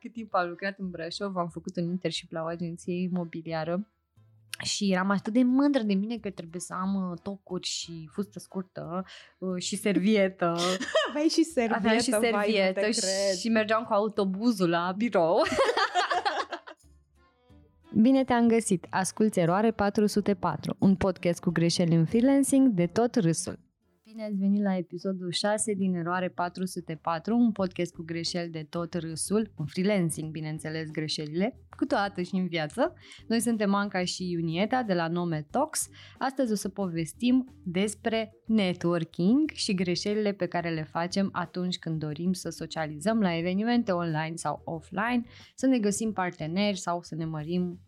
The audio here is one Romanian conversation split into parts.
cât timp am lucrat în Brașov, am făcut un internship la o agenție imobiliară și eram atât de mândră de mine că trebuie să am uh, tocuri și fustă scurtă uh, și servietă. Aveai și servietă, Aveam și vai, nu servietă te și, cred. și mergeam cu autobuzul la birou. Bine te-am găsit! Asculți Eroare 404, un podcast cu greșeli în freelancing de tot râsul. Bine ați venit la episodul 6 din Eroare 404, un podcast cu greșeli de tot râsul, în freelancing, bineînțeles, greșelile, câteodată și în viață. Noi suntem Anca și Iunieta de la Nome Talks. Astăzi o să povestim despre networking și greșelile pe care le facem atunci când dorim să socializăm la evenimente online sau offline, să ne găsim parteneri sau să ne mărim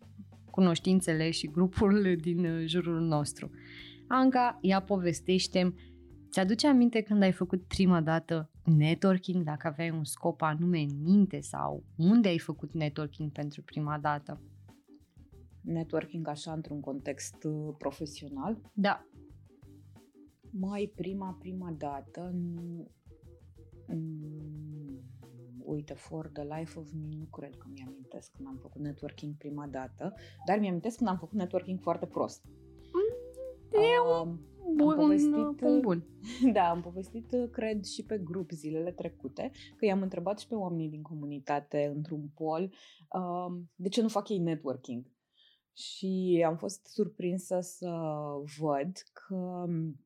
cunoștințele și grupurile din uh, jurul nostru. Anca, ea povestește Ți-aduce aminte când ai făcut prima dată networking, dacă aveai un scop anume în minte sau unde ai făcut networking pentru prima dată? Networking așa într-un context uh, profesional. Da, Mai prima, prima dată, nu... Mm, uite, for the life of me, nu cred că mi-amintesc când am făcut networking prima dată, dar mi-amintesc când am făcut networking foarte prost. E Um, bun, povestit, un punct bun. Da, am povestit, uh, cred, și pe grup zilele trecute, că i-am întrebat și pe oamenii din comunitate într-un poll um, de ce nu fac ei networking. Și am fost surprinsă să văd că m,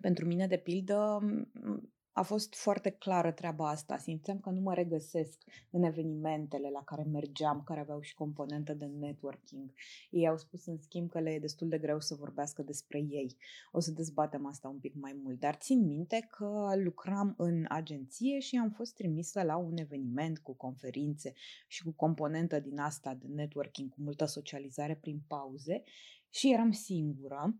pentru mine, de pildă, m, a fost foarte clară treaba asta. Simțeam că nu mă regăsesc în evenimentele la care mergeam, care aveau și componentă de networking. Ei au spus, în schimb, că le e destul de greu să vorbească despre ei. O să dezbatem asta un pic mai mult, dar țin minte că lucram în agenție și am fost trimisă la un eveniment cu conferințe și cu componentă din asta de networking, cu multă socializare prin pauze și eram singură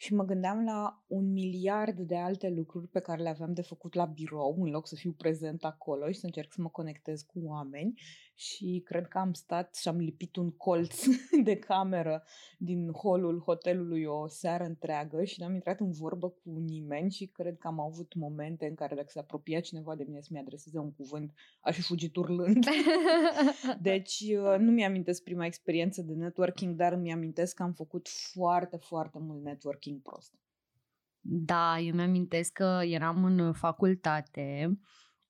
și mă gândeam la un miliard de alte lucruri pe care le aveam de făcut la birou, în loc să fiu prezent acolo și să încerc să mă conectez cu oameni. Și cred că am stat și am lipit un colț de cameră din holul hotelului o seară întreagă și n-am intrat în vorbă cu nimeni și cred că am avut momente în care dacă se apropia cineva de mine să-mi adreseze un cuvânt, aș fi fugit urlând. Deci uh, nu mi-amintesc prima experiență de networking, dar mi-amintesc că am făcut foarte, foarte mult networking prost. Da, eu mi-amintesc că eram în facultate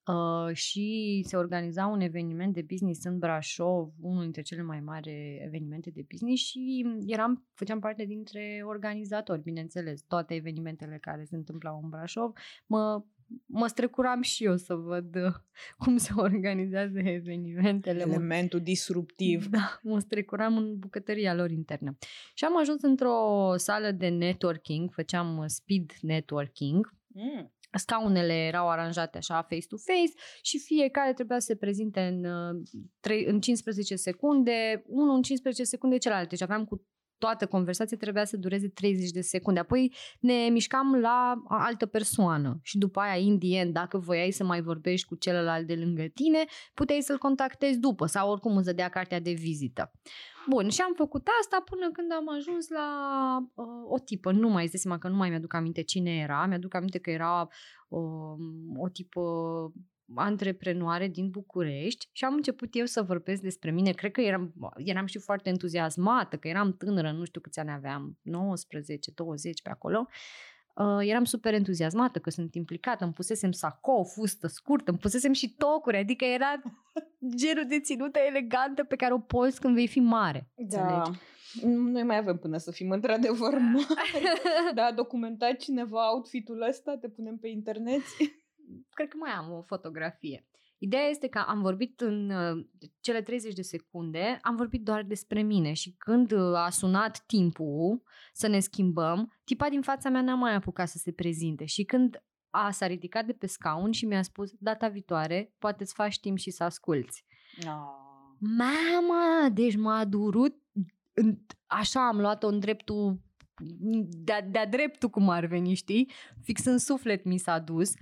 uh, și se organiza un eveniment de business în Brașov, unul dintre cele mai mari evenimente de business și eram, făceam parte dintre organizatori, bineînțeles, toate evenimentele care se întâmplau în Brașov, mă mă strecuram și eu să văd uh, cum se organizează evenimentele. Mă Elementul disruptiv. da, mă strecuram în bucătăria lor internă. Și am ajuns într-o sală de networking, făceam uh, speed networking. Mm. Scaunele erau aranjate așa face-to-face și fiecare trebuia să se prezinte în, uh, trei- în 15 secunde, unul în 15 secunde celălalt. Deci aveam cu toată conversația trebuia să dureze 30 de secunde. Apoi ne mișcam la altă persoană și după aia, in the end, dacă voiai să mai vorbești cu celălalt de lângă tine, puteai să-l contactezi după sau oricum îți dădea cartea de vizită. Bun, și am făcut asta până când am ajuns la uh, o tipă. Nu mai îți dai seama că nu mai mi-aduc aminte cine era. Mi-aduc aminte că era uh, o tipă antreprenoare din București și am început eu să vorbesc despre mine. Cred că eram, eram și foarte entuziasmată, că eram tânără, nu știu câți ani aveam, 19, 20 pe acolo. Uh, eram super entuziasmată că sunt implicată, îmi pusesem sacou, fustă scurtă, îmi pusesem și tocuri, adică era genul de ținută elegantă pe care o poți când vei fi mare. Da. Noi mai avem până să fim într-adevăr mari. da, a documentat cineva outfit-ul ăsta, te punem pe internet. Cred că mai am o fotografie. Ideea este că am vorbit în uh, cele 30 de secunde, am vorbit doar despre mine și când uh, a sunat timpul să ne schimbăm, tipa din fața mea n-a mai apucat să se prezinte și când a, s-a ridicat de pe scaun și mi-a spus data viitoare poate îți faci timp și să asculți. Ah. Mama, deci m-a durut, în- așa am luat-o în dreptul, de-a, de-a dreptul cum ar veni, știi? Fix în suflet mi s-a dus,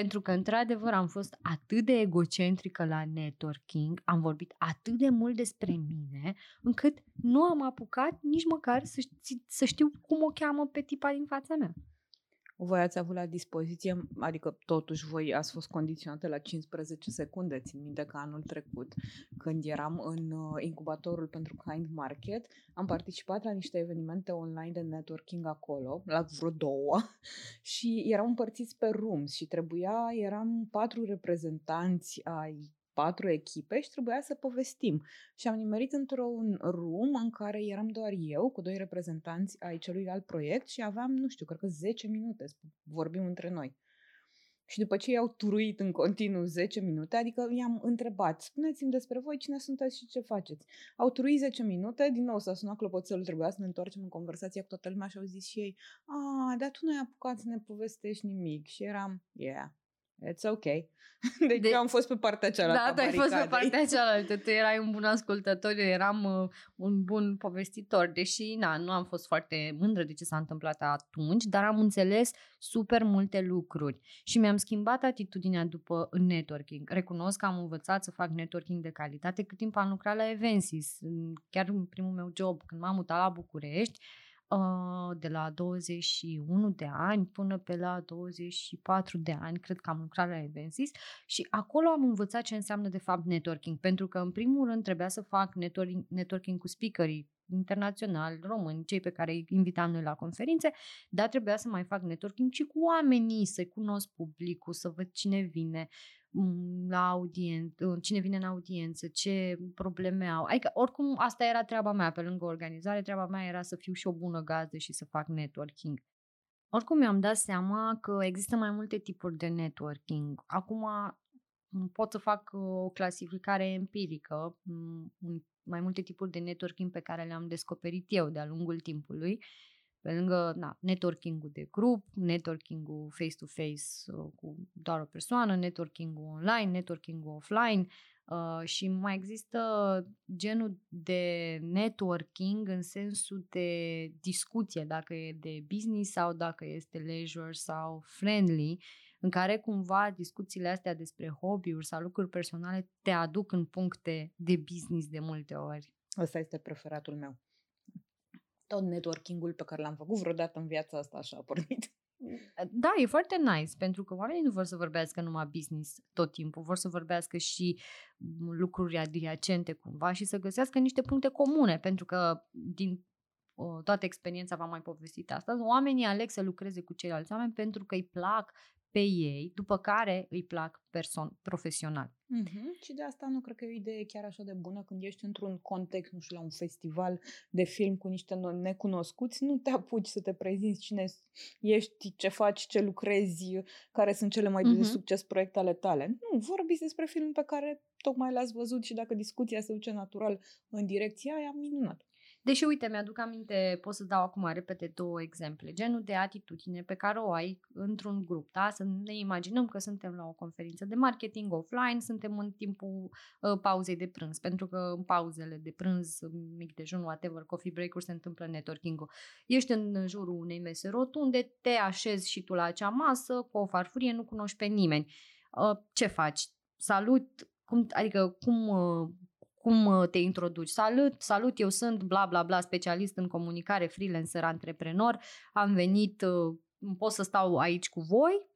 pentru că într-adevăr am fost atât de egocentrică la networking, am vorbit atât de mult despre mine, încât nu am apucat nici măcar să, ști- să știu cum o cheamă pe tipa din fața mea. Voi ați avut la dispoziție, adică totuși voi ați fost condiționate la 15 secunde. Țin minte că anul trecut, când eram în uh, incubatorul pentru Kind Market, am participat la niște evenimente online de networking acolo, la vreo două, și eram împărțiți pe rooms și trebuia, eram patru reprezentanți ai patru echipe și trebuia să povestim. Și am nimerit într-un room în care eram doar eu cu doi reprezentanți ai celuilalt proiect și aveam, nu știu, cred că 10 minute să vorbim între noi. Și după ce i-au turuit în continuu 10 minute, adică i-am întrebat, spuneți-mi despre voi cine sunteți și ce faceți. Au turuit 10 minute, din nou s-a sunat clopoțelul, trebuia să ne întoarcem în conversație cu toată lumea și au zis și ei, a, dar tu nu ai apucat să ne povestești nimic. Și eram, yeah, It's ok. Deci de... eu am fost pe partea cealaltă Da, tu ai fost pe partea cealaltă. Tu erai un bun ascultător, eu eram uh, un bun povestitor. Deși, na, nu am fost foarte mândră de ce s-a întâmplat atunci, dar am înțeles super multe lucruri. Și mi-am schimbat atitudinea după în networking. Recunosc că am învățat să fac networking de calitate cât timp am lucrat la Evensis. Chiar în primul meu job, când m-am mutat la București, Uh, de la 21 de ani până pe la 24 de ani, cred că am lucrat la Evensis și acolo am învățat ce înseamnă de fapt networking, pentru că în primul rând trebuia să fac networking, networking cu speakerii internaționali, români, cei pe care îi invitam noi la conferințe, dar trebuia să mai fac networking și cu oamenii, să cunosc publicul, să văd cine vine, Mm, la audiență, cine vine în audiență, ce probleme au. Adică, oricum, asta era treaba mea pe lângă organizare, treaba mea era să fiu și o bună gazdă și să fac networking. Oricum, mi-am dat seama că există mai multe tipuri de networking. Acum pot să fac o clasificare empirică, mai multe tipuri de networking pe care le-am descoperit eu de-a lungul timpului pe lângă na, networking-ul de grup, networking-ul face-to-face uh, cu doar o persoană, networking-ul online, networking-ul offline uh, și mai există genul de networking în sensul de discuție, dacă e de business sau dacă este leisure sau friendly, în care cumva discuțiile astea despre hobby-uri sau lucruri personale te aduc în puncte de business de multe ori. Ăsta este preferatul meu tot networking-ul pe care l-am făcut vreodată în viața asta așa a pornit. Da, e foarte nice, pentru că oamenii nu vor să vorbească numai business tot timpul, vor să vorbească și lucruri adiacente cumva și să găsească niște puncte comune, pentru că din o, toată experiența v-am mai povestit asta, oamenii aleg să lucreze cu ceilalți oameni pentru că îi plac pe ei, după care îi plac person- profesional. Mm-hmm. Și de asta nu cred că e o idee chiar așa de bună când ești într-un context, nu știu, la un festival de film cu niște necunoscuți, nu te apuci să te prezinți cine ești, ce faci, ce lucrezi, care sunt cele mai mm-hmm. de succes proiecte ale tale. Nu, vorbiți despre film pe care tocmai l-ați văzut și dacă discuția se duce natural în direcția aia, minunat. Deși, uite, mi-aduc aminte, pot să dau acum repede două exemple. Genul de atitudine pe care o ai într-un grup, da? Să ne imaginăm că suntem la o conferință de marketing offline, suntem în timpul uh, pauzei de prânz, pentru că în pauzele de prânz, mic dejun, whatever, coffee break-uri, se întâmplă networking-ul. Ești în jurul unei mese rotunde, te așezi și tu la acea masă, cu o farfurie, nu cunoști pe nimeni. Uh, ce faci? Salut, cum, adică cum uh, cum uh, te introduci. Salut, salut, eu sunt bla bla bla specialist în comunicare, freelancer, antreprenor, am venit, uh, pot să stau aici cu voi,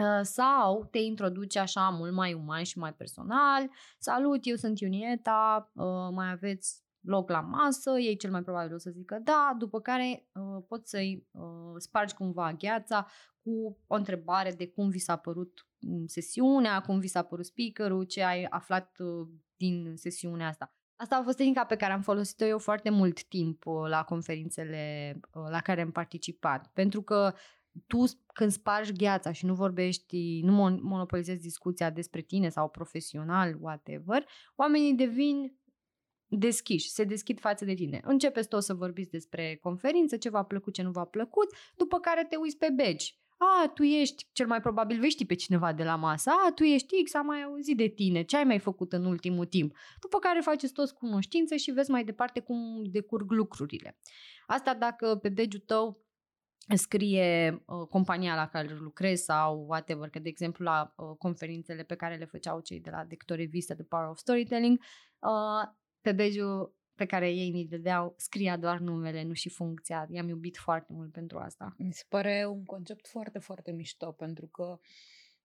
uh, sau te introduci așa mult mai uman și mai personal. Salut, eu sunt Iunieta, mai aveți loc la masă, ei cel mai probabil o să zică da, după care uh, poți să-i uh, spargi cumva gheața cu o întrebare de cum vi s-a părut mm, sesiunea, cum vi s-a părut speakerul, ce ai aflat uh, din sesiunea asta. Asta a fost tehnica pe care am folosit-o eu foarte mult timp uh, la conferințele uh, la care am participat. Pentru că tu când spargi gheața și nu vorbești, nu monopolizezi discuția despre tine sau profesional, whatever, oamenii devin deschiși, se deschid față de tine. Începeți tot să vorbiți despre conferință, ce v-a plăcut, ce nu v-a plăcut, după care te uiți pe badge a, tu ești, cel mai probabil vei ști pe cineva de la masă, a, tu ești X, am mai auzit de tine, ce ai mai făcut în ultimul timp. După care faceți toți cunoștință și vezi mai departe cum decurg lucrurile. Asta dacă pe badge tău scrie uh, compania la care lucrezi sau whatever, că de exemplu la uh, conferințele pe care le făceau cei de la Dectore Vista, The Power of Storytelling, uh, pe badge pe care ei mi dădeau scria doar numele, nu și funcția. I-am iubit foarte mult pentru asta. Mi se pare un concept foarte, foarte mișto, pentru că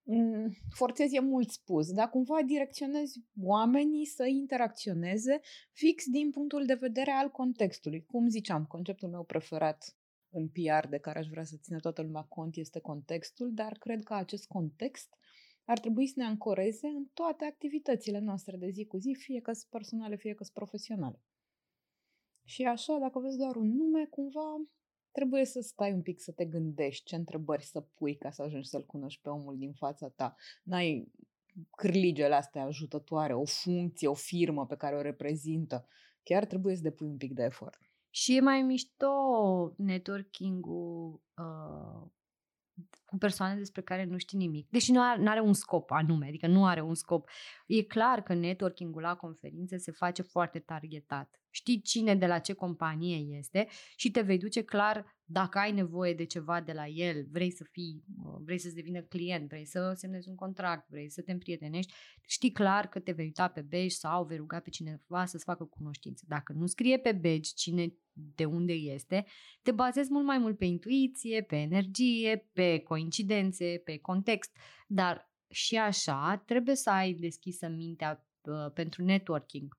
mm, forțez e mult spus, dar cumva direcționezi oamenii să interacționeze fix din punctul de vedere al contextului. Cum ziceam, conceptul meu preferat în PR de care aș vrea să țină toată lumea cont este contextul, dar cred că acest context ar trebui să ne ancoreze în toate activitățile noastre de zi cu zi, fie că sunt personale, fie că sunt profesionale. Și așa, dacă vezi doar un nume, cumva trebuie să stai un pic să te gândești ce întrebări să pui ca să ajungi să-l cunoști pe omul din fața ta. N-ai cârligele astea ajutătoare, o funcție, o firmă pe care o reprezintă. Chiar trebuie să depui un pic de efort. Și e mai mișto networking-ul uh, cu persoane despre care nu știi nimic. Deși nu are, nu are un scop anume, adică nu are un scop. E clar că networking-ul la conferințe se face foarte targetat. Știi cine de la ce companie este și te vei duce clar dacă ai nevoie de ceva de la el, vrei să fii, vrei să-ți devină client, vrei să semnezi un contract, vrei să te împrietenești, știi clar că te vei uita pe badge sau vei ruga pe cineva să-ți facă cunoștință. Dacă nu scrie pe badge cine de unde este, te bazezi mult mai mult pe intuiție, pe energie, pe coincidențe, pe context, dar și așa trebuie să ai deschisă mintea uh, pentru networking.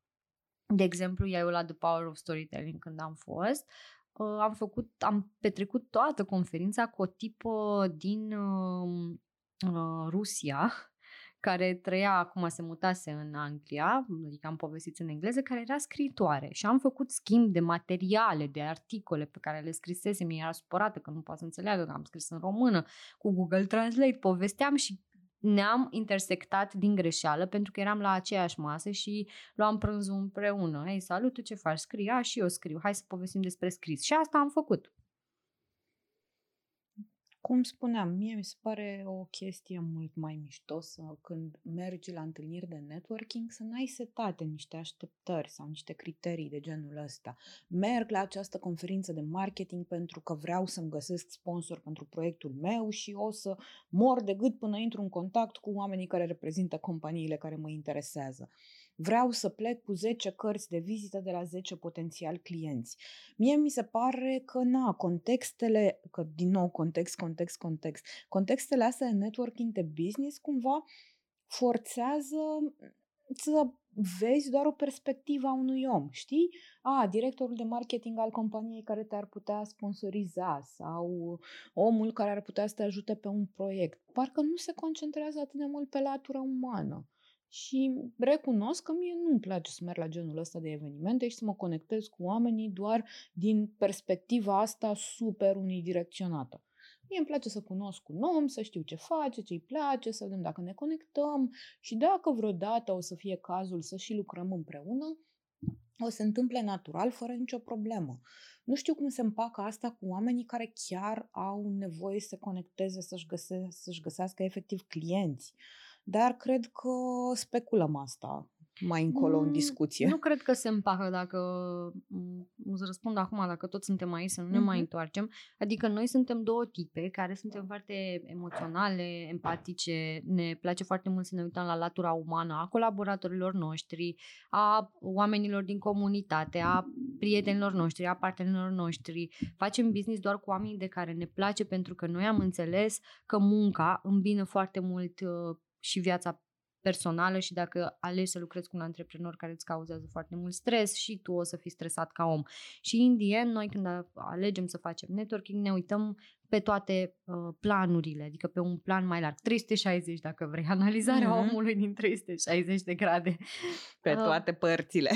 De exemplu, eu la The Power of Storytelling când am fost, uh, am făcut, am petrecut toată conferința cu o tipă din uh, uh, Rusia, care trăia acum, se mutase în Anglia, adică am povestit în engleză, care era scritoare și am făcut schimb de materiale, de articole pe care le scrisese, mi era supărată că nu poate să înțeleagă că am scris în română, cu Google Translate, povesteam și ne-am intersectat din greșeală pentru că eram la aceeași masă și luam prânzul împreună. Ei, salut, tu ce faci? Scria și eu scriu. Hai să povestim despre scris. Și asta am făcut. Cum spuneam, mie mi se pare o chestie mult mai mișto să, când mergi la întâlniri de networking să n-ai setate niște așteptări sau niște criterii de genul ăsta. Merg la această conferință de marketing pentru că vreau să-mi găsesc sponsor pentru proiectul meu și o să mor de gât până intru în contact cu oamenii care reprezintă companiile care mă interesează. Vreau să plec cu 10 cărți de vizită de la 10 potențiali clienți. Mie mi se pare că, na, contextele, că din nou context, context, context, contextele astea de networking de business cumva forțează să vezi doar o perspectivă a unui om, știi? A, directorul de marketing al companiei care te-ar putea sponsoriza sau omul care ar putea să te ajute pe un proiect. Parcă nu se concentrează atât de mult pe latura umană. Și recunosc că mie nu-mi place să merg la genul ăsta de evenimente și să mă conectez cu oamenii doar din perspectiva asta super unidirecționată. Mie îmi place să cunosc un om, să știu ce face, ce îi place, să vedem dacă ne conectăm și dacă vreodată o să fie cazul să și lucrăm împreună, o să se întâmple natural, fără nicio problemă. Nu știu cum se împacă asta cu oamenii care chiar au nevoie să se conecteze, să-și, găse- să-și găsească efectiv clienți. Dar cred că speculăm asta mai încolo în mm, discuție. Nu cred că se împacă dacă, mm, îți răspund acum, dacă toți suntem aici să nu ne mm-hmm. mai întoarcem. Adică noi suntem două tipe care suntem foarte emoționale, empatice, ne place foarte mult să ne uităm la latura umană a colaboratorilor noștri, a oamenilor din comunitate, a prietenilor noștri, a partenerilor noștri. Facem business doar cu oamenii de care ne place pentru că noi am înțeles că munca îmbină foarte mult uh, și viața personală și dacă alegi să lucrezi cu un antreprenor care îți cauzează foarte mult stres și tu o să fii stresat ca om. Și în the end, noi când alegem să facem networking ne uităm pe toate uh, planurile, adică pe un plan mai larg, 360 dacă vrei, analizarea mm-hmm. omului din 360 de grade. Pe uh, toate părțile.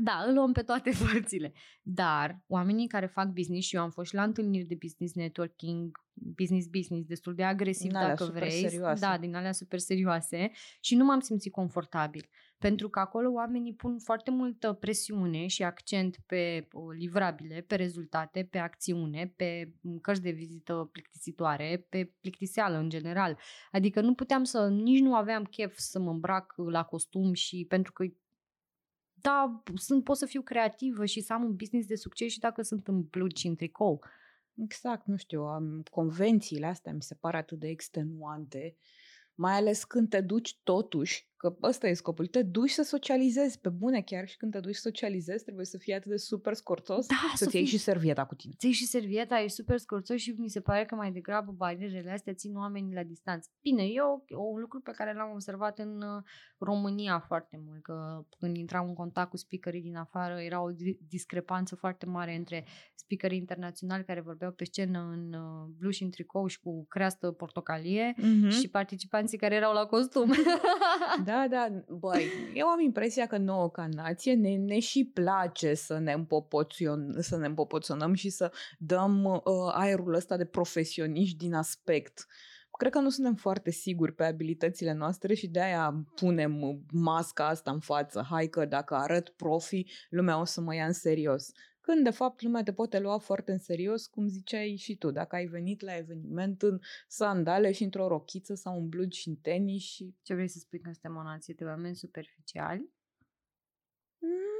Da, îl luăm pe toate părțile. Dar oamenii care fac business și eu am fost și la întâlniri de business networking, business business, destul de agresiv din dacă vrei. Serioase. Da, din alea super serioase și nu m-am simțit confortabil. Pentru că acolo oamenii pun foarte multă presiune și accent pe livrabile, pe rezultate, pe acțiune, pe cărți de vizită plictisitoare, pe plictiseală în general. Adică nu puteam să, nici nu aveam chef să mă îmbrac la costum și pentru că da, sunt, pot să fiu creativă și să am un business de succes și dacă sunt în blugi și în tricou. Exact, nu știu, am, convențiile astea mi se par atât de extenuante, mai ales când te duci totuși Că ăsta e scopul. Te duci să socializezi pe bune, chiar și când te duci să socializezi, trebuie să fii atât de super scorțos Da, să-ți iei și servieta cu tine. ți și servieta, ești super scorțos și mi se pare că mai degrabă barierele astea țin oamenii la distanță. Bine, eu un lucru pe care l-am observat în uh, România foarte mult, că când intram în contact cu speakerii din afară, era o di- discrepanță foarte mare între speakerii internaționali care vorbeau pe scenă în uh, blu și în tricou și cu creastă portocalie Mm-hmm. și participanții care erau la costum. Da, da, băi, eu am impresia că nouă ca nație ne, ne și place să ne, împopoțion, să ne împopoționăm și să dăm uh, aerul ăsta de profesioniști din aspect. Cred că nu suntem foarte siguri pe abilitățile noastre și de-aia punem masca asta în față. Hai că dacă arăt profi, lumea o să mă ia în serios. Când, de fapt, lumea te poate lua foarte în serios, cum ziceai și tu, dacă ai venit la eveniment în sandale și într-o rochiță sau în blugi și în tenis și Ce vrei să spui că suntem o nație de oameni superficiali? Mm,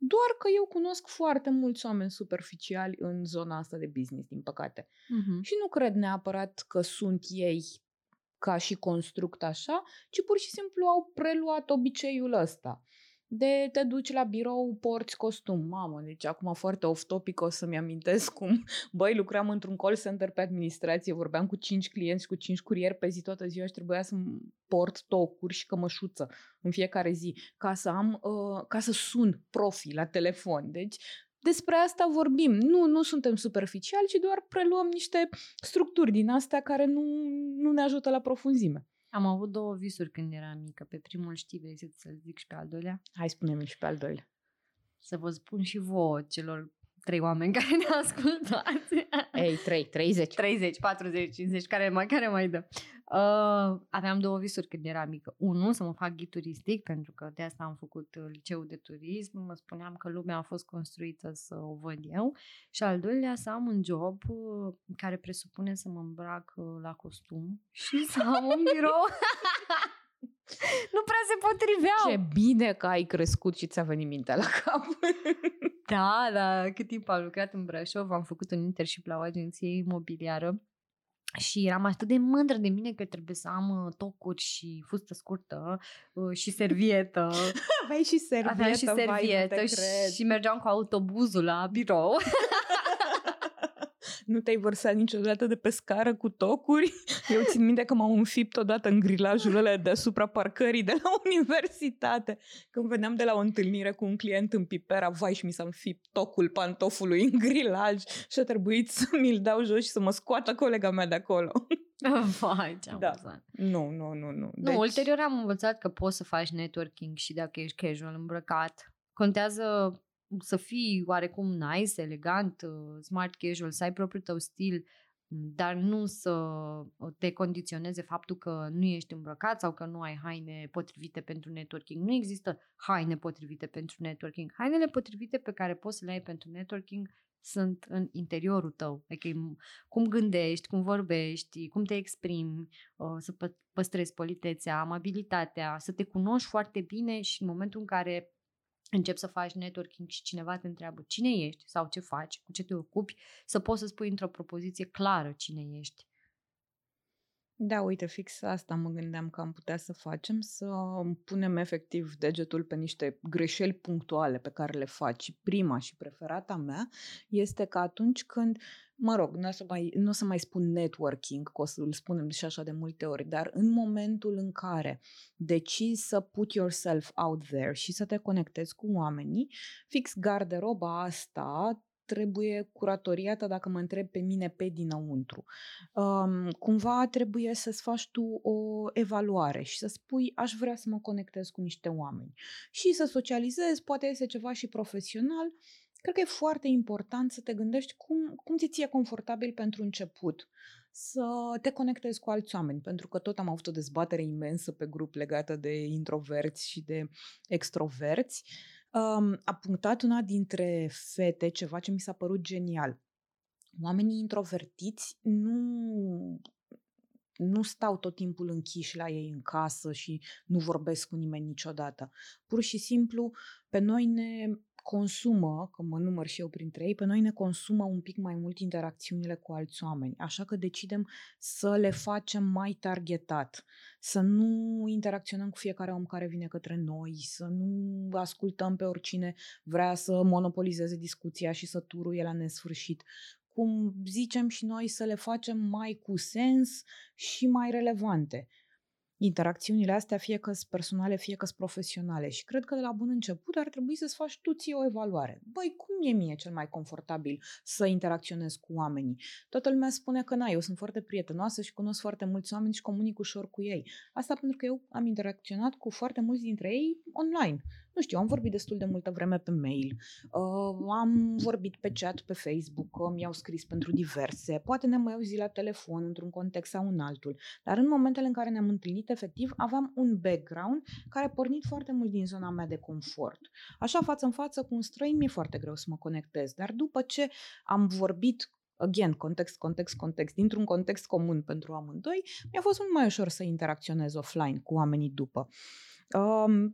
Doar că eu cunosc foarte mulți oameni superficiali în zona asta de business, din păcate. Mm-hmm. Și nu cred neapărat că sunt ei ca și construct așa, ci pur și simplu au preluat obiceiul ăsta. De te duci la birou, porți costum. Mamă, deci acum foarte off-topic o să-mi amintesc cum, băi, lucram într-un call center pe administrație, vorbeam cu cinci clienți și cu cinci curieri pe zi toată ziua și trebuia să port tocuri și cămășuță în fiecare zi ca să am, uh, ca să sun profi la telefon. Deci despre asta vorbim. Nu, nu suntem superficiali, ci doar preluăm niște structuri din astea care nu, nu ne ajută la profunzime. Am avut două visuri când eram mică. Pe primul știi, vrei să-ți zic și pe al doilea? Hai, spune-mi și pe al doilea. Să vă spun și vouă celor trei oameni care ne ascultați. Ei, 3, 30. 30, 40, 50, care mai, care mai dă. Uh, aveam două visuri când eram mică. Unul, să mă fac ghid turistic, pentru că de asta am făcut uh, liceul de turism. Mă spuneam că lumea a fost construită să o văd eu. Și al doilea, să am un job uh, care presupune să mă îmbrac uh, la costum și să am un birou. nu prea se potriveau. Ce bine că ai crescut și ți-a venit mintea la cap. Da, da, cât timp am lucrat în Brașov, am făcut un internship la o agenție imobiliară și eram atât de mândră de mine că trebuie să am uh, tocuri și fustă scurtă uh, și servietă. Aveai și servietă, Aveam și vai, nu te servietă cred. și, și mergeam cu autobuzul la birou. Nu te-ai vărsat niciodată de pe scară cu tocuri? Eu țin minte că m-am înfipt odată în grilajul ăla deasupra parcării de la universitate. Când veneam de la o întâlnire cu un client în Pipera, vai și mi s-a înfipt tocul pantofului în grilaj și a trebuit să mi-l dau jos și să mă scoată colega mea de acolo. Vai, ce Da. amuzant. Nu, nu, nu, nu. Nu, ulterior am învățat că poți să faci networking și dacă ești casual îmbrăcat. Contează să fii oarecum nice, elegant, uh, smart casual, să ai propriul tău stil, dar nu să te condiționeze faptul că nu ești îmbrăcat sau că nu ai haine potrivite pentru networking. Nu există haine potrivite pentru networking. Hainele potrivite pe care poți să le ai pentru networking sunt în interiorul tău. Adică cum gândești, cum vorbești, cum te exprimi, uh, să pă- păstrezi politețea, amabilitatea, să te cunoști foarte bine și în momentul în care începi să faci networking și cineva te întreabă cine ești? sau ce faci, cu ce te ocupi, să poți să spui într-o propoziție clară cine ești. Da, uite, fix asta mă gândeam că am putea să facem, să punem efectiv degetul pe niște greșeli punctuale pe care le faci. Și prima și preferata mea este că atunci când, mă rog, nu o să mai, nu o să mai spun networking, că o să îl spunem și așa de multe ori, dar în momentul în care decizi să put yourself out there și să te conectezi cu oamenii, fix garderoba asta trebuie curatoriată, dacă mă întreb pe mine, pe dinăuntru. Um, cumva trebuie să-ți faci tu o evaluare și să spui, aș vrea să mă conectez cu niște oameni. Și să socializezi, poate este ceva și profesional. Cred că e foarte important să te gândești cum, cum ți ție confortabil pentru început să te conectezi cu alți oameni, pentru că tot am avut o dezbatere imensă pe grup legată de introverți și de extroverți. Um, a punctat una dintre fete ceva ce mi s-a părut genial. Oamenii introvertiți nu nu stau tot timpul închiși la ei în casă și nu vorbesc cu nimeni niciodată. Pur și simplu, pe noi ne consumă, că mă număr și eu printre ei, pe noi ne consumă un pic mai mult interacțiunile cu alți oameni. Așa că decidem să le facem mai targetat, să nu interacționăm cu fiecare om care vine către noi, să nu ascultăm pe oricine vrea să monopolizeze discuția și să turuie la nesfârșit. Cum zicem și noi, să le facem mai cu sens și mai relevante interacțiunile astea, fie că sunt personale, fie că sunt profesionale. Și cred că de la bun început ar trebui să-ți faci tu ție o evaluare. Băi, cum e mie cel mai confortabil să interacționez cu oamenii? Toată lumea spune că na, eu sunt foarte prietenoasă și cunosc foarte mulți oameni și comunic ușor cu ei. Asta pentru că eu am interacționat cu foarte mulți dintre ei online nu știu, am vorbit destul de multă vreme pe mail, uh, am vorbit pe chat pe Facebook, uh, mi-au scris pentru diverse, poate ne mai auzi la telefon într-un context sau în altul, dar în momentele în care ne-am întâlnit efectiv, aveam un background care a pornit foarte mult din zona mea de confort. Așa față în față cu un străin mi-e foarte greu să mă conectez, dar după ce am vorbit again, context, context, context, dintr-un context comun pentru amândoi, mi-a fost mult mai ușor să interacționez offline cu oamenii după. Um,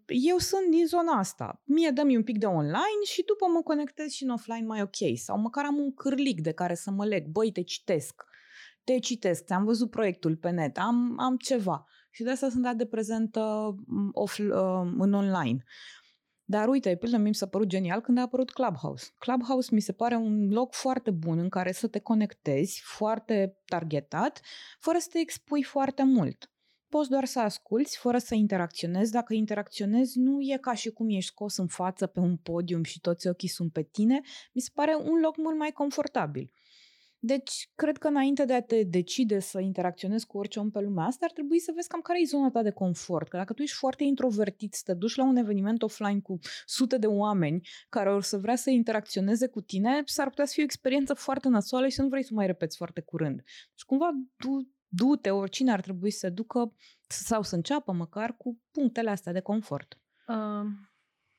eu sunt din zona asta. Mie dă-mi un pic de online și după mă conectez și în offline mai ok. Sau măcar am un cârlic de care să mă leg. Băi, te citesc. Te citesc, ți-am văzut proiectul pe net, am, am ceva. Și de asta sunt dat de prezent uh, off, uh, în online. Dar uite, pildă, mi s-a părut genial când a apărut Clubhouse. Clubhouse mi se pare un loc foarte bun în care să te conectezi, foarte targetat, fără să te expui foarte mult poți doar să asculți fără să interacționezi. Dacă interacționezi, nu e ca și cum ești scos în față pe un podium și toți ochii sunt pe tine. Mi se pare un loc mult mai confortabil. Deci, cred că înainte de a te decide să interacționezi cu orice om pe lumea asta, ar trebui să vezi cam care e zona ta de confort. Că dacă tu ești foarte introvertit, să te duci la un eveniment offline cu sute de oameni care or să vrea să interacționeze cu tine, s-ar putea să fie o experiență foarte nasoală și să nu vrei să mai repeți foarte curând. Și cumva du- du-te, oricine ar trebui să ducă sau să înceapă măcar cu punctele astea de confort. Uh,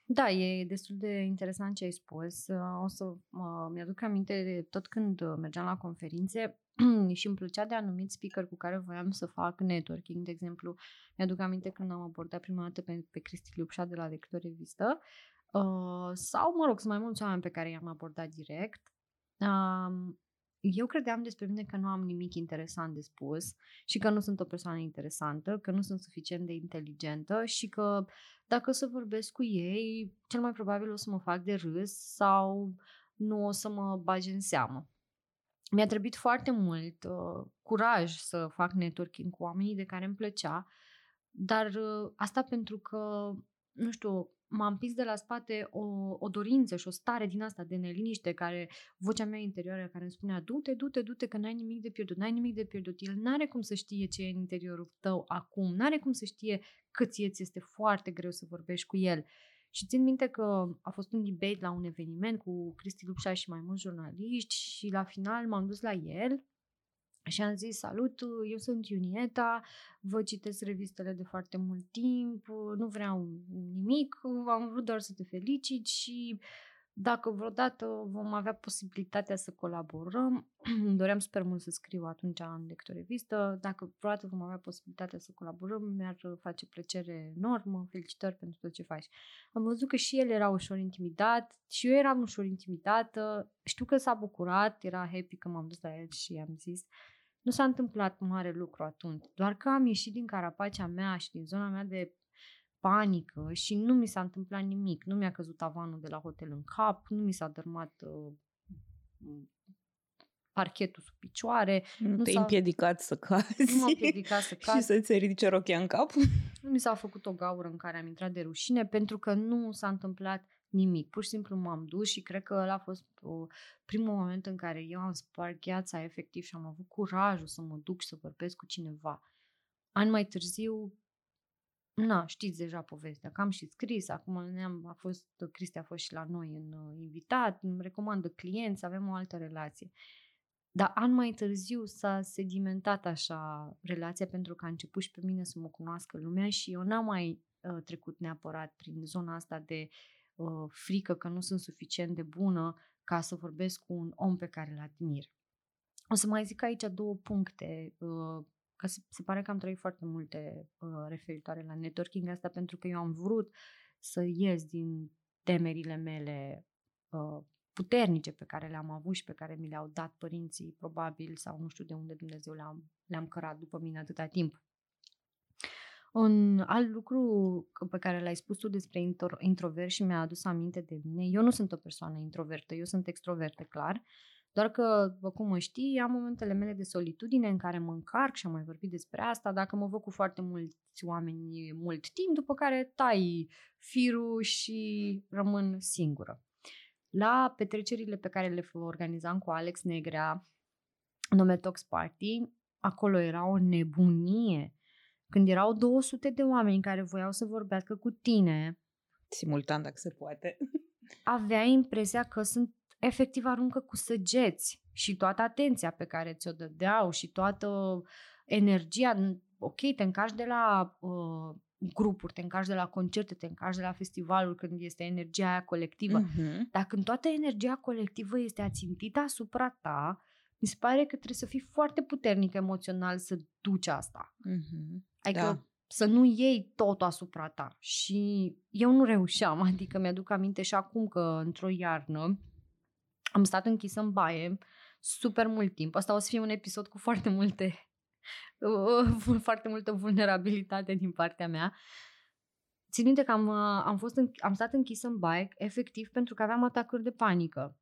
da, e destul de interesant ce ai spus. Uh, o să uh, mi-aduc aminte de tot când mergeam la conferințe și îmi plăcea de anumit speaker cu care voiam să fac networking. De exemplu, mi-aduc aminte când am abordat prima dată pe, pe Cristi Liupșa de la Lector Revistă uh, sau, mă rog, sunt mai mulți oameni pe care i-am abordat direct. Uh, eu credeam despre mine că nu am nimic interesant de spus și că nu sunt o persoană interesantă, că nu sunt suficient de inteligentă și că dacă o să vorbesc cu ei, cel mai probabil o să mă fac de râs sau nu o să mă bage în seamă. Mi-a trebuit foarte mult uh, curaj să fac networking cu oamenii de care îmi plăcea, dar uh, asta pentru că, nu știu, m-a împins de la spate o, o dorință și o stare din asta de neliniște, care, vocea mea interioară care îmi spunea, du-te, du-te, du-te, că n-ai nimic de pierdut, n-ai nimic de pierdut. El n-are cum să știe ce e în interiorul tău acum, n-are cum să știe cât ție ți este foarte greu să vorbești cu el. Și țin minte că a fost un debate la un eveniment cu Cristi Lupșa și mai mulți jurnaliști și la final m-am dus la el și am zis, salut, eu sunt Iunieta, vă citesc revistele de foarte mult timp, nu vreau nimic, am vrut doar să te felicit și dacă vreodată vom avea posibilitatea să colaborăm, doream super mult să scriu atunci în lector revistă, dacă vreodată vom avea posibilitatea să colaborăm, mi-ar face plăcere enormă, felicitări pentru tot ce faci. Am văzut că și el era ușor intimidat și eu eram ușor intimidată, știu că s-a bucurat, era happy că m-am dus la el și i-am zis, nu s-a întâmplat mare lucru atunci, doar că am ieșit din carapacea mea și din zona mea de panică și nu mi s-a întâmplat nimic. Nu mi-a căzut tavanul de la hotel în cap, nu mi s-a dărmat uh, parchetul sub picioare. Nu, nu te-ai împiedicat să cazi. Nu m-a împiedicat să cazi. și să-ți ridice rochia în cap. Nu mi s-a făcut o gaură în care am intrat de rușine pentru că nu s-a întâmplat nimic. Pur și simplu m-am dus și cred că ăla a fost o, primul moment în care eu am spart gheața efectiv și am avut curajul să mă duc și să vorbesc cu cineva. Ani mai târziu, na, știți deja povestea, că am și scris, acum ne-am, a fost, Cristi a fost și la noi în uh, invitat, îmi recomandă clienți, avem o altă relație. Dar an mai târziu s-a sedimentat așa relația pentru că a început și pe mine să mă cunoască lumea și eu n-am mai uh, trecut neapărat prin zona asta de uh, frică că nu sunt suficient de bună ca să vorbesc cu un om pe care îl admir. O să mai zic aici două puncte, uh, că se, se pare că am trăit foarte multe uh, referitoare la networking asta pentru că eu am vrut să ies din temerile mele uh, puternice pe care le-am avut și pe care mi le-au dat părinții, probabil, sau nu știu de unde Dumnezeu le-am, le-am cărat după mine atâta timp. Un alt lucru pe care l-ai spus tu despre intro, introvert și mi-a adus aminte de mine, eu nu sunt o persoană introvertă, eu sunt extrovertă, clar, doar că, după cum mă știi, am momentele mele de solitudine în care mă încarc și am mai vorbit despre asta, dacă mă văd cu foarte mulți oameni mult timp, după care tai firul și rămân singură. La petrecerile pe care le organizam cu Alex Negrea, nume Tox Party, acolo era o nebunie. Când erau 200 de oameni care voiau să vorbească cu tine, simultan dacă se poate, avea impresia că sunt efectiv aruncă cu săgeți și toată atenția pe care ți-o dădeau și toată energia, ok, te încarci de la uh, grupuri, te încarci de la concerte, te încarci de la festivaluri când este energia aia colectivă. Uh-huh. Dar când toată energia colectivă este ațintită asupra ta, mi se pare că trebuie să fii foarte puternic emoțional să duci asta. Uh-huh. Adică da. să nu iei totul asupra ta. Și eu nu reușeam, adică mi-aduc aminte și acum că într-o iarnă am stat închisă în baie super mult timp. Asta o să fie un episod cu foarte multe foarte multă vulnerabilitate din partea mea. Țin minte că am, am, fost în, am stat închis în bike, efectiv, pentru că aveam atacuri de panică.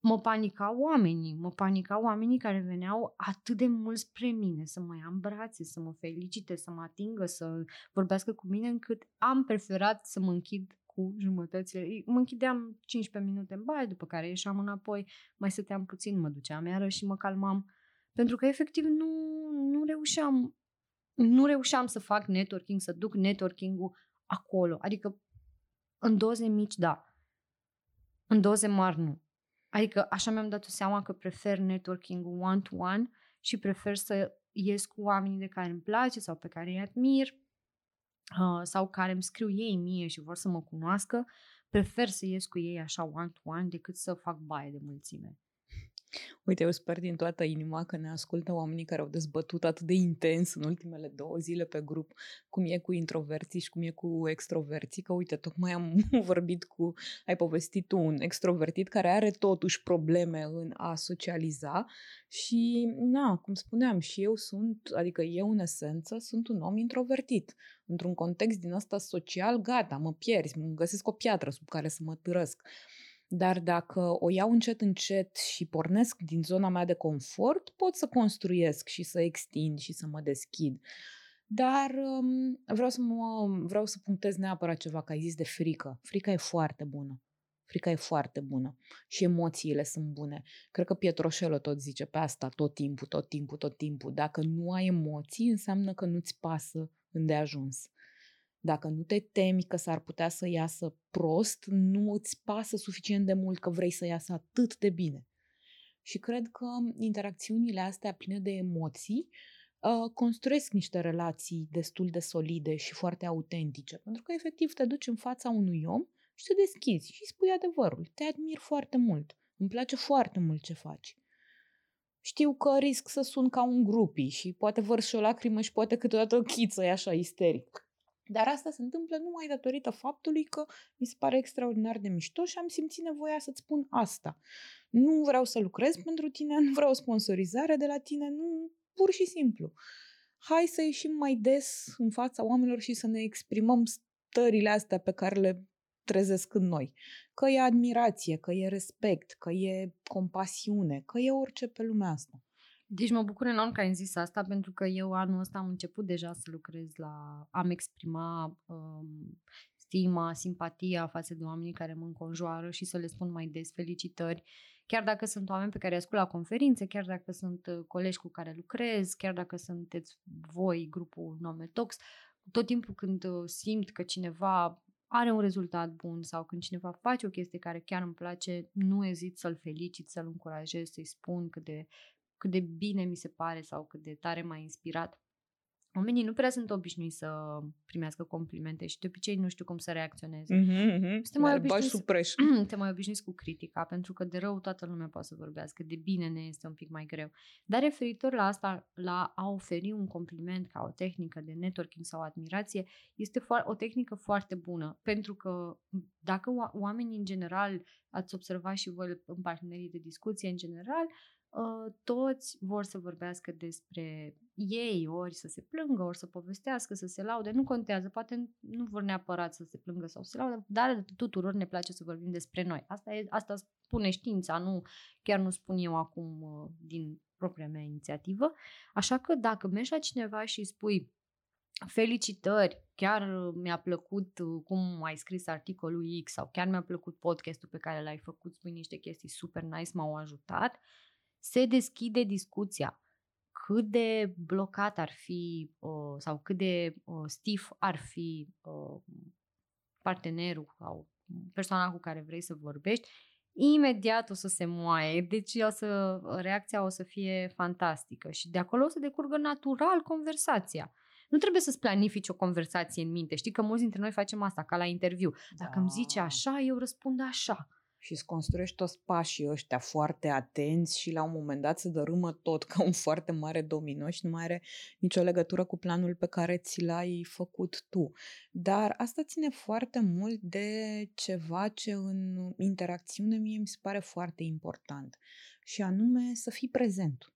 Mă panicau oamenii, mă panicau oamenii care veneau atât de mult spre mine, să mă ia în brațe, să mă felicite, să mă atingă, să vorbească cu mine, încât am preferat să mă închid cu jumătățile. Mă închideam 15 minute în baie, după care ieșeam înapoi, mai stăteam puțin, mă duceam iară și mă calmam. Pentru că efectiv nu, nu reușeam nu reușeam să fac networking, să duc networking-ul acolo. Adică în doze mici, da. În doze mari, nu. Adică așa mi-am dat seama că prefer networking-ul one-to-one și prefer să ies cu oamenii de care îmi place sau pe care îi admir uh, sau care îmi scriu ei mie și vor să mă cunoască. Prefer să ies cu ei așa one-to-one decât să fac baie de mulțime. Uite, eu sper din toată inima că ne ascultă oamenii care au dezbătut atât de intens în ultimele două zile pe grup cum e cu introverții și cum e cu extroverții, că uite, tocmai am vorbit cu, ai povestit tu, un extrovertit care are totuși probleme în a socializa și, na, cum spuneam, și eu sunt, adică eu în esență sunt un om introvertit. Într-un context din ăsta social, gata, mă pierzi, mă găsesc o piatră sub care să mă târăsc. Dar dacă o iau încet, încet și pornesc din zona mea de confort, pot să construiesc și să extind și să mă deschid. Dar um, vreau să mă, vreau să punctez neapărat ceva, că ai zis de frică. Frica e foarte bună. Frica e foarte bună și emoțiile sunt bune. Cred că Pietroșelo tot zice pe asta tot timpul, tot timpul, tot timpul. Dacă nu ai emoții, înseamnă că nu-ți pasă îndeajuns. Dacă nu te temi că s-ar putea să iasă prost, nu îți pasă suficient de mult că vrei să iasă atât de bine. Și cred că interacțiunile astea pline de emoții uh, construiesc niște relații destul de solide și foarte autentice. Pentru că efectiv te duci în fața unui om și te deschizi și spui adevărul. Te admir foarte mult. Îmi place foarte mult ce faci. Știu că risc să sun ca un grupi și poate vărs o lacrimă și poate câteodată o chiță e așa isteric. Dar asta se întâmplă numai datorită faptului că mi se pare extraordinar de mișto și am simțit nevoia să-ți spun asta. Nu vreau să lucrez pentru tine, nu vreau sponsorizare de la tine, nu, pur și simplu. Hai să ieșim mai des în fața oamenilor și să ne exprimăm stările astea pe care le trezesc în noi. Că e admirație, că e respect, că e compasiune, că e orice pe lumea asta. Deci mă bucur enorm că ai zis asta pentru că eu anul ăsta am început deja să lucrez la... am exprima um, stima, simpatia față de oamenii care mă înconjoară și să le spun mai des felicitări. Chiar dacă sunt oameni pe care îi ascult la conferințe, chiar dacă sunt uh, colegi cu care lucrez, chiar dacă sunteți voi, grupul Nome Talks, tot timpul când uh, simt că cineva are un rezultat bun sau când cineva face o chestie care chiar îmi place, nu ezit să-l felicit, să-l încurajez, să-i spun cât de cât de bine mi se pare sau cât de tare m-a inspirat. oamenii nu prea sunt obișnuiți să primească complimente și de obicei nu știu cum să reacționeze. Mm-hmm, mm-hmm. Suntem mai Dar bagi obișnuiți- sub preș. Te mai obișnuiți cu critica, pentru că de rău toată lumea poate să vorbească, de bine ne este un pic mai greu. Dar referitor la asta, la a oferi un compliment ca o tehnică de networking sau admirație, este fo- o tehnică foarte bună, pentru că dacă oa- oamenii în general, ați observat și voi în partenerii de discuție în general, uh, toți vor să vorbească despre ei, ori să se plângă, ori să povestească, să se laude, nu contează, poate nu vor neapărat să se plângă sau să se laude, dar tuturor ne place să vorbim despre noi. Asta, e, asta spune știința, nu, chiar nu spun eu acum uh, din propria mea inițiativă. Așa că dacă mergi la cineva și îi spui felicitări, chiar uh, mi-a plăcut uh, cum ai scris articolul X sau chiar mi-a plăcut podcastul pe care l-ai făcut, spui niște chestii super nice, m-au ajutat, se deschide discuția. Cât de blocat ar fi uh, sau cât de uh, stif ar fi uh, partenerul sau persoana cu care vrei să vorbești, imediat o să se moaie. Deci o să, reacția o să fie fantastică și de acolo o să decurgă natural conversația. Nu trebuie să-ți planifici o conversație în minte. Știi că mulți dintre noi facem asta, ca la interviu. Dacă îmi zice Da. așa, eu răspund așa. Și îți construiești toți pașii ăștia foarte atenți și la un moment dat se dărâmă tot ca un foarte mare domino și nu mai are nicio legătură cu planul pe care ți l-ai făcut tu. Dar asta ține foarte mult de ceva ce în interacțiune mie mi se pare foarte important și anume să fii prezent.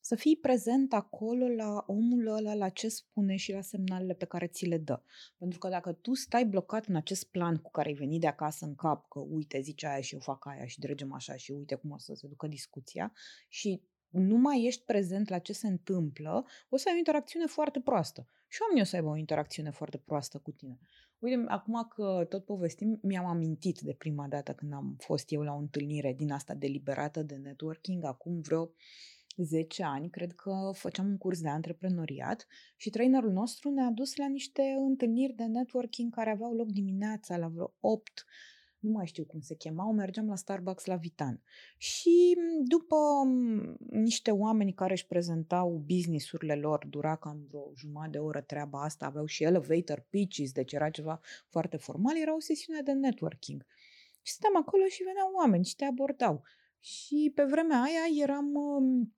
Să fii prezent acolo la omul ăla, la ce spune și la semnalele pe care ți le dă. Pentru că dacă tu stai blocat în acest plan cu care ai venit de acasă în cap, că uite, zice aia și eu fac aia și dregem așa și uite cum o să se ducă discuția și nu mai ești prezent la ce se întâmplă, o să ai o interacțiune foarte proastă. Și oamenii o să aibă o interacțiune foarte proastă cu tine. Uite, acum că tot povestim, mi-am amintit de prima dată când am fost eu la o întâlnire din asta deliberată de networking, acum vreo 10 ani, cred că făceam un curs de antreprenoriat și trainerul nostru ne-a dus la niște întâlniri de networking care aveau loc dimineața la vreo 8 nu mai știu cum se chemau, mergeam la Starbucks la Vitan. Și m, după m, niște oameni care își prezentau business-urile lor, dura cam vreo jumătate de oră treaba asta, aveau și elevator pitches, deci era ceva foarte formal, era o sesiune de networking. Și stăm acolo și veneau oameni și te abordau. Și pe vremea aia eram m,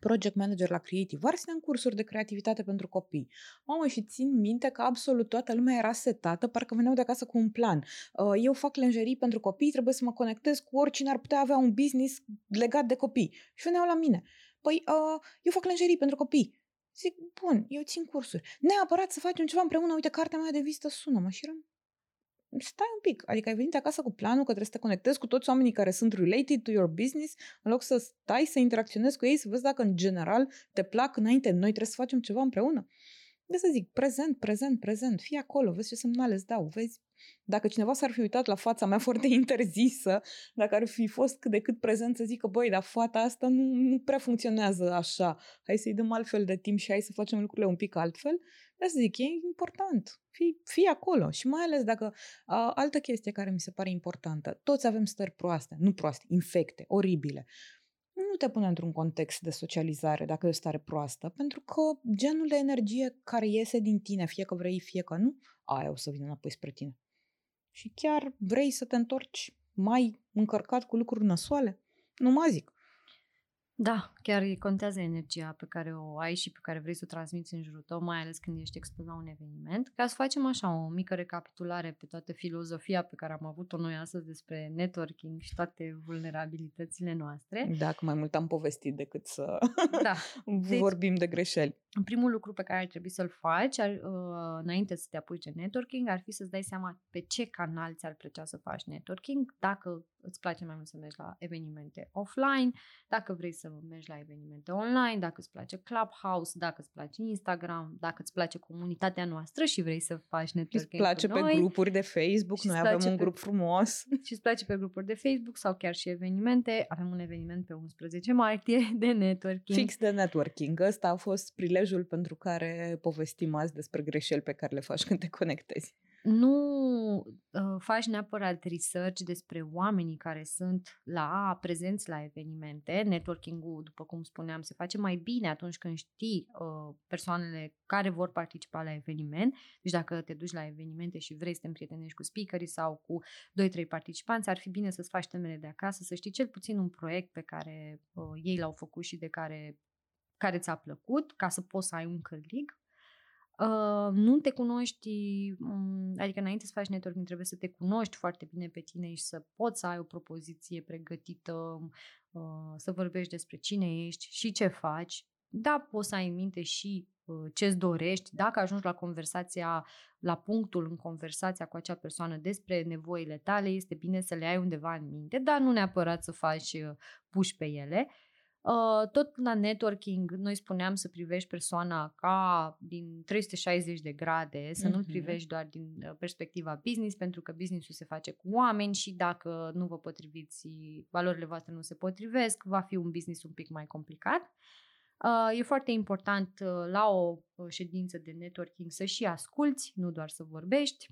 project manager la Creative Arts, în cursuri de creativitate pentru copii. Mamă, și țin minte că absolut toată lumea era setată, parcă veneau de acasă cu un plan. Uh, Eu fac lenjerii pentru copii, trebuie să mă conectez cu oricine ar putea avea un business legat de copii. Și veneau la mine. Păi, uh, eu fac lenjerii pentru copii. Zic, bun, eu țin cursuri. Neapărat să facem ceva împreună, uite, cartea mea de vizită sună-mă. Și eram, stai un pic, adică ai venit acasă cu planul că trebuie să te conectezi cu toți oamenii care sunt related to your business, în loc să stai să interacționezi cu ei, să vezi dacă în general te plac înainte, noi trebuie să facem ceva împreună. De să zic, prezent, prezent, prezent, fii acolo, vezi ce semnale îți dau, vezi dacă cineva s-ar fi uitat la fața mea foarte interzisă, dacă ar fi fost cât de cât prezent să zică, băi, dar fata asta nu, nu prea funcționează așa, hai să-i dăm altfel de timp și hai să facem lucrurile un pic altfel, de să zic, e important, fii, fii acolo. Și mai ales dacă, a, altă chestie care mi se pare importantă, toți avem stări proaste, nu proaste, infecte, oribile. Nu te pune într-un context de socializare dacă e o stare proastă, pentru că genul de energie care iese din tine, fie că vrei, fie că nu, aia o să vină înapoi spre tine. Și chiar vrei să te întorci mai încărcat cu lucruri năsoale? Nu mă zic. Da, chiar îi contează energia pe care o ai și pe care vrei să o transmiți în jurul tău, mai ales când ești expus la un eveniment. Ca să facem așa o mică recapitulare pe toată filozofia pe care am avut-o noi astăzi despre networking și toate vulnerabilitățile noastre. Dacă mai mult am povestit decât să Da, Deci- vorbim de greșeli. primul lucru pe care ar trebui să-l faci ar, uh, înainte să te apuci de networking ar fi să-ți dai seama pe ce canal ți-ar plăcea să faci networking, dacă îți place mai mult să mergi la evenimente offline, dacă vrei să mergi la evenimente online, dacă îți place Clubhouse, dacă îți place Instagram, dacă îți place comunitatea noastră și vrei să faci Și îți networking place cu pe noi grupuri de Facebook, Și noi îți avem place un pe- grup frumos. și îți place pe grupuri de Facebook sau chiar și evenimente. Avem un eveniment pe 11 martie de networking. Fix de networking. Ăsta a fost prilejul pentru care povestim azi despre greșeli pe care le faci când te conectezi. Nu uh, faci neapărat research despre oamenii care sunt la prezenți la evenimente. Networking-ul, după cum spuneam, se face mai bine atunci când știi uh, persoanele care vor participa la eveniment. Deci dacă te duci la evenimente și vrei să te împrietenești cu speakerii sau cu 2-3 participanți, ar fi bine să-ți faci temele de acasă, să știi cel puțin un proiect pe care uh, ei l-au făcut și de care care ți-a plăcut, ca să poți să ai un cârlig Uh, nu te cunoști, um, adică înainte să faci networking trebuie să te cunoști foarte bine pe tine și să poți să ai o propoziție pregătită, uh, să vorbești despre cine ești și ce faci. Da, poți să ai în minte și uh, ce-ți dorești. Dacă ajungi la conversația, la punctul în conversația cu acea persoană despre nevoile tale, este bine să le ai undeva în minte, dar nu neapărat să faci uh, puși pe ele. Uh, Uh, tot la networking, noi spuneam să privești persoana ca din 360 de grade, să mm-hmm. nu-l privești doar din uh, perspectiva business, pentru că businessul se face cu oameni și dacă nu vă potriviți, valorile voastre nu se potrivesc, va fi un business un pic mai complicat. Uh, e foarte important la o ședință de networking să și asculți, nu doar să vorbești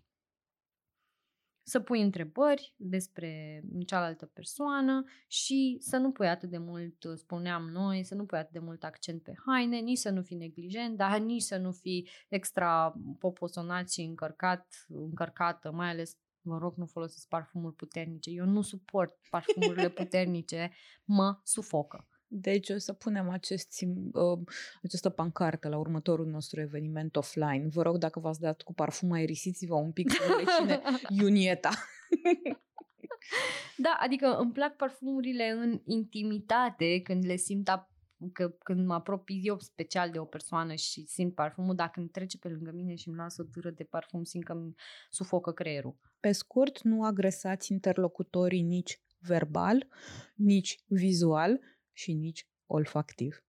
să pui întrebări despre cealaltă persoană și să nu pui atât de mult, spuneam noi, să nu pui atât de mult accent pe haine, nici să nu fii neglijent, dar nici să nu fii extra poposonat și încărcat, încărcată, mai ales vă rog, nu folosiți parfumuri puternice. Eu nu suport parfumurile puternice, mă sufocă. Deci o să punem acest, uh, această pancartă la următorul nostru eveniment offline. Vă rog, dacă v-ați dat cu parfum, aerisiți-vă un pic să cine Iunieta. da, adică îmi plac parfumurile în intimitate, când le simt ap- că când mă apropii eu special de o persoană și simt parfumul, dacă îmi trece pe lângă mine și îmi lasă o dură de parfum, simt că îmi sufocă creierul. Pe scurt, nu agresați interlocutorii nici verbal, nici vizual, și nici olfactiv.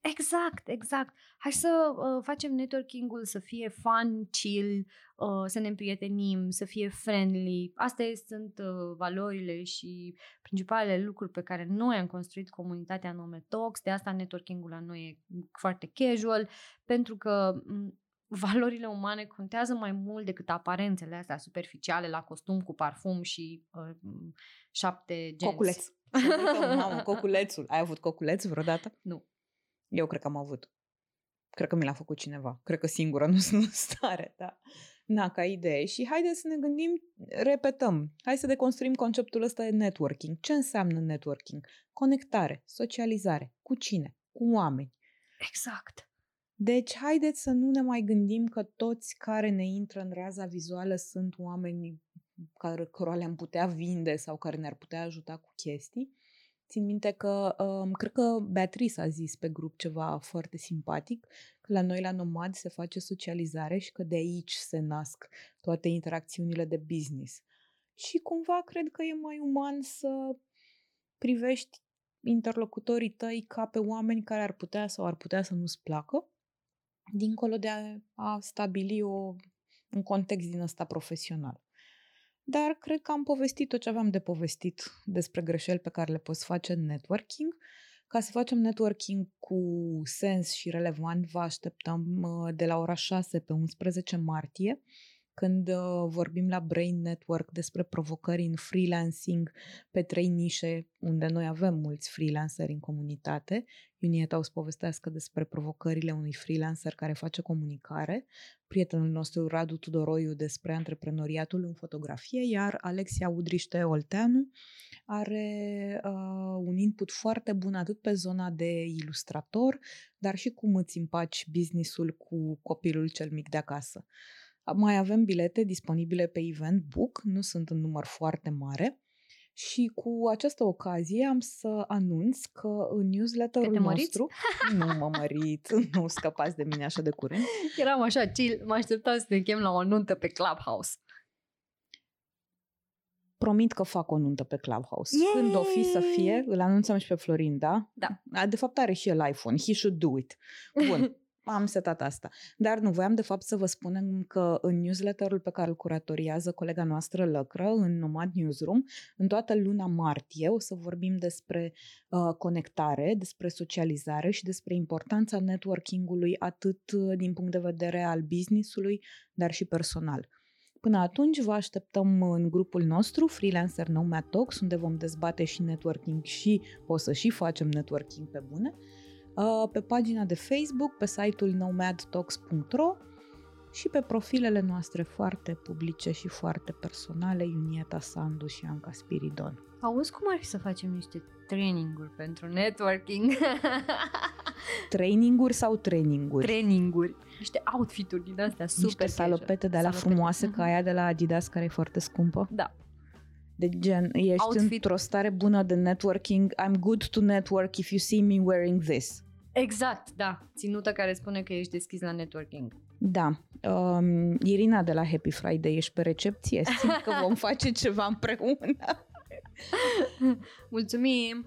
Exact, exact. Hai să uh, facem networking-ul să fie fun, chill, uh, să ne împrietenim, să fie friendly. Astea sunt uh, valorile și principalele lucruri pe care noi am construit comunitatea Nome Talks. De asta networking-ul la noi e foarte casual, pentru că m- valorile umane contează mai mult decât aparențele astea superficiale la costum cu parfum și uh, șapte genți. Coculeț. Mamă, coculețul. Ai avut coculeț vreodată? Nu. Eu cred că am avut. Cred că mi l-a făcut cineva. Cred că singură nu sunt în stare, da. Na, ca idee. Și haideți să ne gândim, repetăm, hai să deconstruim conceptul ăsta de networking. Ce înseamnă networking? Conectare, socializare. Cu cine? Cu oameni. Exact. Deci, haideți să nu ne mai gândim că toți care ne intră în raza vizuală sunt oameni care, cărora le-am putea vinde sau care ne-ar putea ajuta cu chestii. Țin minte că, um, cred că Beatrice a zis pe grup ceva foarte simpatic, că la noi la Nomad se face socializare și că de aici se nasc toate interacțiunile de business. Și cumva cred că e mai uman să privești interlocutorii tăi ca pe oameni care ar putea sau ar putea să nu-ți placă, dincolo de a, a stabili o, un context din ăsta profesional. Dar cred că am povestit tot ce aveam de povestit despre greșeli pe care le poți face în networking. Ca să facem networking cu sens și relevant, vă așteptăm uh, de la ora 6 pe 11 martie când uh, vorbim la Brain Network despre provocări în freelancing pe trei nișe unde noi avem mulți freelanceri în comunitate. Iunieta o să povestească despre provocările unui freelancer care face comunicare, prietenul nostru Radu Tudoroiu despre antreprenoriatul în fotografie, iar Alexia Udriște Olteanu are uh, un input foarte bun atât pe zona de ilustrator, dar și cum îți împaci businessul cu copilul cel mic de acasă. Mai avem bilete disponibile pe Event Book, nu sunt în număr foarte mare. Și cu această ocazie am să anunț că în newsletterul nostru... Nu mă mărit, nu scăpați de mine așa de curând. Eram așa chill, mă așteptam să te chem la o nuntă pe Clubhouse. Promit că fac o nuntă pe Clubhouse. Yay! Când o fi să fie, îl anunțăm și pe Florin, da? Da. De fapt are și el iPhone. He should do it. Bun. am setat asta. Dar nu, voiam de fapt să vă spunem că în newsletterul pe care îl curatoriază colega noastră Lăcră, în Nomad Newsroom, în toată luna martie o să vorbim despre uh, conectare, despre socializare și despre importanța networking-ului atât uh, din punct de vedere al business-ului, dar și personal Până atunci vă așteptăm în grupul nostru Freelancer Nomad Talks, unde vom dezbate și networking și o să și facem networking pe bune, uh, pe pagina de Facebook, pe site-ul nomadtalks.ro și pe profilele noastre foarte publice și foarte personale, Iunieta Sandu și Anca Spiridon. Auzi cum ar fi să facem niște traininguri pentru networking? Traininguri sau traininguri? traininguri. Niște outfituri din astea super Niște salopete de la Salopete. frumoase Mhm. ca aia de la Adidas care e foarte scumpă. Da. De gen, ești Outfit. într-o stare bună de networking. I'm good to network if you see me wearing this. Exact, da. Ținută care spune că ești deschis la networking. Da. Um, Irina de la Happy Friday, ești pe recepție? Simt că vom face ceva împreună. Mulțumim!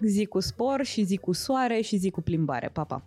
Zi cu spor și zi cu soare și zi cu plimbare. Pa, pa!